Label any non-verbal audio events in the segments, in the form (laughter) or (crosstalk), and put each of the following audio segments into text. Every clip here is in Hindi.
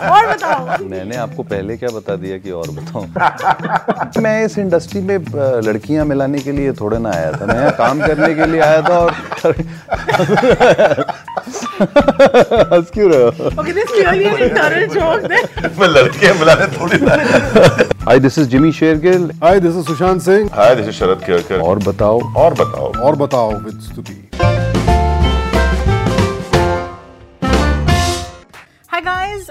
और बताओ। मैंने आपको पहले क्या बता दिया कि और बताऊँ? (laughs) मैं इस इंडस्ट्री में लड़कियाँ मिलाने के लिए थोड़े ना आया था। मैं यहाँ काम करने के लिए आया था और (laughs) हंस क्यों रहे हो. मैं लड़के मिलाने थोड़ी ना hi this is Jimmy Shergill hi this is Sushant Singh hi this is Sharad Kelkar और बताओ। और बताओ। और बताओ विद स्तुति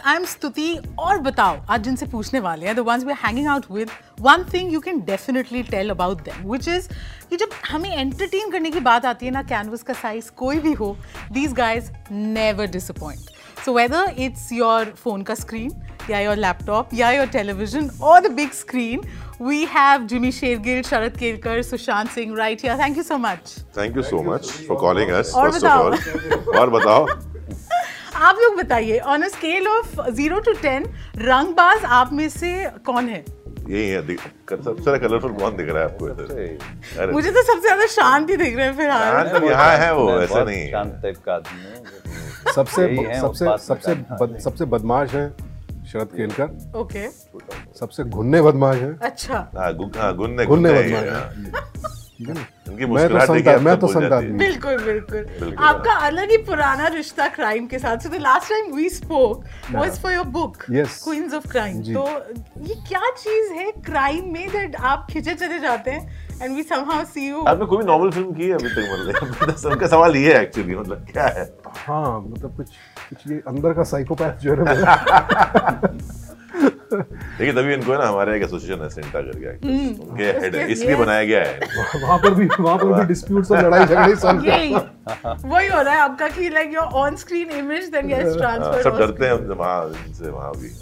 आई एम स्तुति और बताओ आज जिनसे पूछने वाले हैं the ones we are hanging out with one thing you can definitely tell about them which is कि जब हमें एंटरटेन करने की बात आती है ना कैनवस का साइज़ कोई भी हो these guys never disappoint so whether it's your phone का स्क्रीन या योर लैपटॉप या योर टेलीविज़न और the big screen we have Jimmy Shergill Sharad Kelkar Sushant Singh right या thank you so much thank you so much for calling us और बताओ आप लोग बताइए on a scale of zero to ten रंगबाज आप में से कौन है? यही है कर- सबसे ज़्यादा कलरफुल कौन दिख रहा है आपको इधर? मुझे तो सबसे ज़्यादा शांत ही दिख रहे हैं फ़िलहाल। तो यहाँ है वो ऐसा नहीं शांत टाइप का आदमी (laughs) सबसे सबसे सबसे सबसे बदमाश है शरद केलकर। ओके सबसे घुन्ने बदमाश है। अच्छा। हाँ हाँ, गुन्ने गुन्ने गुन्ने ही बदमाश हाँ। ठीक है ना? मैं तो संत मैं तो संत है। आदमी बिल्कुल बिल्कुल। बिल्कुल। आपका अलग ही पुराना रिश्ता क्राइम के साथ। So the last time we spoke was for your book Queens of Crime तो ये क्या चीज़ है क्राइम में दैट आप खिंचे चले जाते हैं and we somehow see you आपने कोई नॉवल फ़िल्म की है अभी तक मतलब? (laughs) सबका सवाल ये है एक्चुअली मतलब क्या है? हाँ मतलब कुछ कुछ ये अंदर का साइकोपैथ जो है (laughs) देखिए तभी इनको है ना हमारे एक एसोसिएशन है सेंटा करके actors, उनके हेड है। इसलिए बनाया गया है। वहाँ पर भी वहाँ पर भी डिस्प्यूट्स और लड़ाई झगड़े सब यही। वही हो रहा है आपका कि like your on screen image then gets transferred सब डरते हैं वहाँ इनसे वहाँ भी।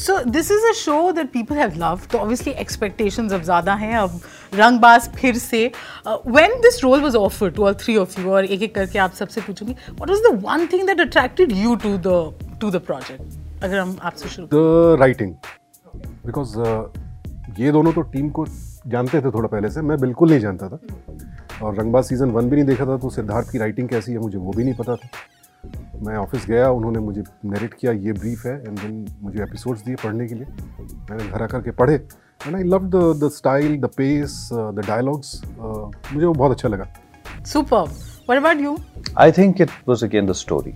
So this is a show that people have loved. तो obviously expectations अब ज़्यादा हैं। अब रंगबाज फिर से uh, when this role was offered to all three of you और एक एक करके आप सबसे पूछूँगी what was the one thing that attracted you to the to the project? अगर हम आपसे शुरू द राइटिंग बिकॉज़ uh, ये दोनों तो टीम को जानते थे थोड़ा पहले से मैं बिल्कुल नहीं जानता था। और रंगबाज सीज़न वन भी नहीं देखा था तो सिद्धार्थ की राइटिंग कैसी है मुझे वो भी नहीं पता था। मैं ऑफ़िस गया उन्होंने मुझे नरेट किया ये ब्रीफ है एंड देन मुझे एपिसोड्स दिए पढ़ने के लिए। मैंने घर आकर के पढ़े and I love the the style the pace the dialogues मुझे वो बहुत अच्छा लगा। Super what about you? I think it was again the story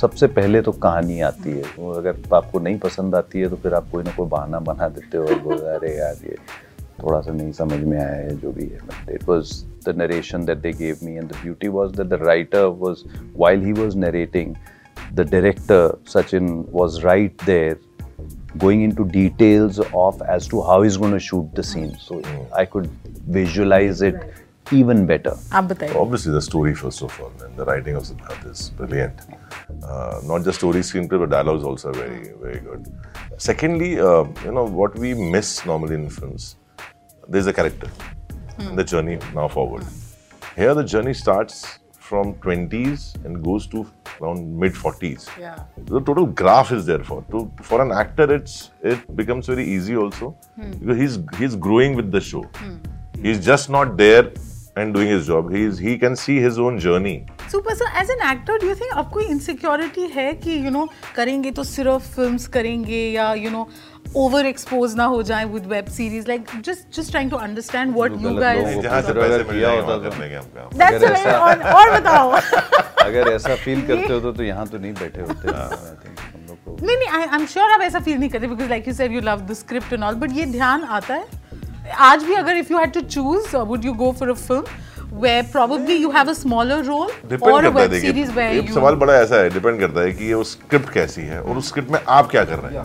सबसे पहले तो कहानी आती है। और अगर आपको नहीं पसंद आती है तो फिर आप कोई ना कोई बहाना बना देते हो और अरे यार ये थोड़ा सा नहीं समझ में आया है जो भी है। It was the narration that they gave me and the beauty was that the writer was while he was narrating the director Sachin was right there going into details of as to how is gonna shoot the scene so I could visualise it even better. Obviously, the story, first of all, and the writing of Siddharth is brilliant. Uh, not just story, screenplay, but dialogues also are very, very good. Secondly, uh, you know what we miss normally in films. There's a character, and the journey now forward. Here, the journey starts from 20s and goes to around mid 40s. Yeah. The total graph is there for to for an actor. It's it becomes very easy also because he's he's growing with the show. He's just not there and doing his job. He's he can see his own journey. Super sir as an actor do you think आपको इनसिक्योरिटी है कि यू नो करेंगे तो सिर्फ़ फिल्म्स करेंगे या यू नो ओवर एक्सपोज ना हो जाए with web series like just just trying to understand what you guys जहाँ से अगर पैसे मिल किया जाएँगे होता तो- दैट्स ऐसा- और बताओ। (laughs) अगर ऐसा फील (laughs) करते हो तो यहाँ तो नहीं बैठे होते। I think हम लोग को नहीं नहीं आई एम श्योर आप ऐसा फील नहीं करते because like you said you love the script and all but ये ध्यान आता है? आज भी अगर if you had to choose would you go for a film where probably you have a smaller role depend or a करता है web series where you सवाल बड़ा ऐसा है डिपेंड करता है कि ये वो स्क्रिप्ट कैसी है और उस स्क्रिप्ट में आप क्या कर रहे हैं।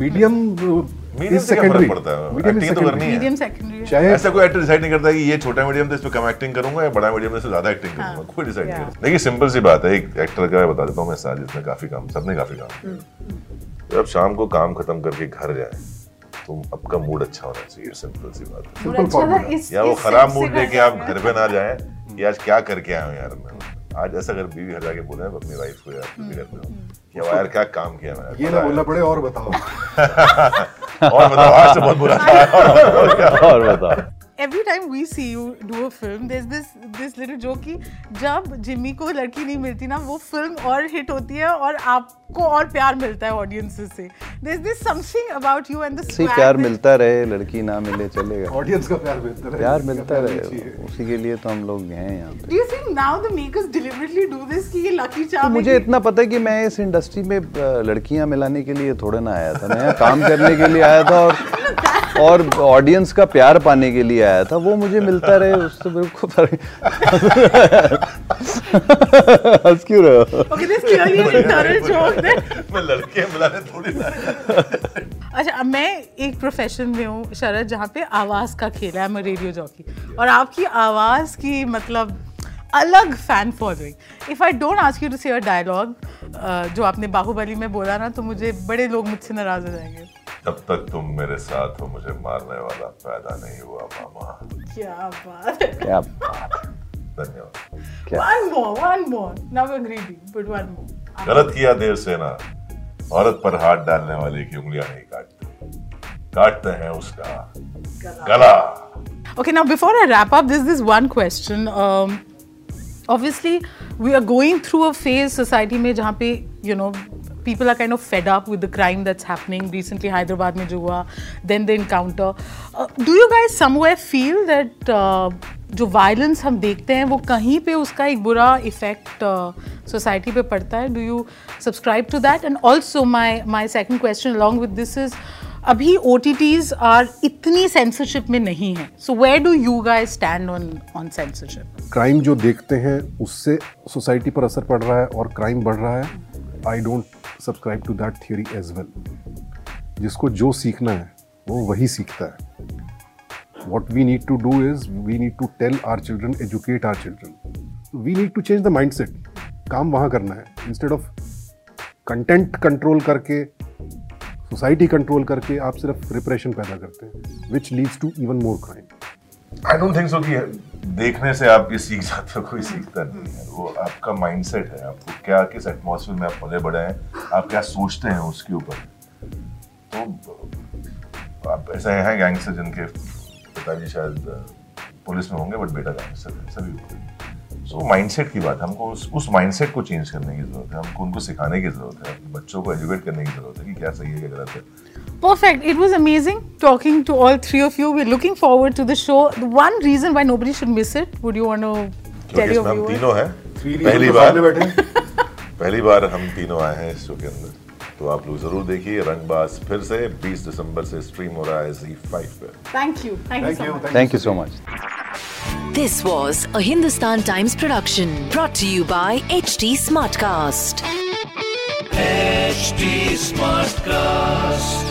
मीडियम मीडियम Is से क्या फ़र्क पड़ता है? Medium एक्टिंग तो करनी है। मीडियम सेकेंडरी चाहे ऐसा कोई एक्टर डिसाइड नहीं करता कि ये छोटा मीडियम था इस पे कम एक्टिंग करूँगा या बड़ा मीडियम से ज़्यादा एक्टिंग करूँगा। कोई डिसाइड नहीं करता। देखिए सिंपल सी बात है एक एक्टर का मैं बता देता हूँ मैं साथ जिसने काफ़ी काम सबने काफ़ी काम किया। जब शाम को काम खत्म करके घर जाए तो आपका मूड अच्छा होना चाहिए सिंपल सी बात है। Formula. या वो खराब मूड लेके आप घर पे ना जाए कि आज क्या करके आए हो यार मैं? आज ऐसा अगर बीवी घर जाके बोले अपनी वाइफ को यार बीवी घर पे कि यार क्या काम किया मैंने? ये ना बोलना पड़े और बताओ। (laughs) और बताओ आज तो बहुत बुरा (laughs) था और बताओ। (laughs) every time we see you do a film there's this this little joke कि जब जिम्मी को लड़की नहीं मिलती ना वो फ़िल्म और हिट होती है और आपको और प्यार मिलता है ऑडियंसेस से। There's this something about you and the C swag प्यार मिलता रहे लड़की ना मिले चलेगा। ऑडियंस का प्यार मिलता रहे प्यार मिलता रहे। उसी के लिए तो हम लोग हैं यहाँ पे। Do you think now the makers deliberately do this कि ये lucky तो charm है मुझे इतना पता है कि मैं इस इंडस्ट्री में अ, लड़कियाँ मिलाने के लिए थोड़े ना आया था। मैं काम करने के लिए आया था और (laughs) और ऑडियंस का प्यार पाने के लिए आया था वो मुझे मिलता रहे उससे बिल्कुल फ़र्क हंस क्यों रहे हो. मैं (laughs) लड़के मिलाने थोड़ी ना अच्छा अब मैं एक प्रोफेशन में हूँ शरद जहाँ पे आवाज़ का खेल है मैं रेडियो जॉकी और आपकी आवाज़ की मतलब अलग fan following if I don't ask you to say dialogue जो आपने बाहुबली में बोला ना तो मुझे बड़े लोग मुझसे नाराज़ हो जाएँगे। जब तक तुम मेरे साथ हो मुझे मारने वाला पैदा नहीं हुआ मामा। क्या बात क्या बात धन्यवाद। One more one more now we greedy but one more गलत किया देर से औरत पर हाथ डालने वाले की उंगलियाँ नहीं काटते। काटते हैं उसका। गला। Okay now before I wrap up this this one question obviously we are going through a phase society में जहाँ पे you know people are kind of fed up with the crime that's happening recently Hyderabad में जो हुआ then the encounter do you guys somewhere feel that जो वायलेंस हम देखते हैं वो कहीं पे उसका एक बुरा इफ़ेक्ट सोसाइटी uh, पे पड़ता है? Do you subscribe to that and also my my second question along with this is अभी ओ टी टीज आर इतनी सेंसरशिप में नहीं है. So where do you guy stand on on censorship crime जो देखते हैं उससे सोसाइटी पर असर पड़ रहा है और क्राइम बढ़ रहा है. I don't subscribe to that theory as well जिसको जो सीखना है, वो वही सीखता है। What we need to do is we need to tell our children educate our children we need to change the mind set काम वहाँ करना है। इंस्टेड ऑफ़ कंटेंट कंट्रोल करके सोसाइटी कंट्रोल करके आप सिर्फ़ रिप्रेशन पैदा करते हैं which leads to even more crime I don't think so कि देखने से आप ये सीख जाते हो, कोई सीखता नहीं है। वो आपका माइंडसेट है, आपको क्या, किस एटमोसफियर में आप पले बड़े हैं, आप क्या सोचते हैं उसके ऊपर। तो आप ऐसे हैं गैंगस्टर जिनके पिताजी शायद, पुलिस में होंगे बट बेटा गैंगस्टर है, सभी सो माइंडसेट की बात है हमको उस उस माइंडसेट को चेंज करने की ज़रूरत है, हमको उनको सिखाने की ज़रूरत है बच्चों को एजुकेट करने की ज़रूरत है कि क्या सही है, क्या गलत है। Perfect. It was amazing talking to all three of you. We're looking forward to the show. The one reason why nobody should miss it, would you want to tell क्योंकि your इसमें हम viewers? तीनों हैं Three पहली reasons बार सामने (laughs) बैठे पहली बार हम तीनों आए हैं इस शो के अंदर तो आप लोग जरूर देखिए रंगबाज फिर से 20 दिसंबर से स्ट्रीम हो रहा है Z5 पे Thank you. Thank, you thank so you much. Thank you so much This was a Hindustan Times production brought to you by HT Smartcast. HD Smartcast.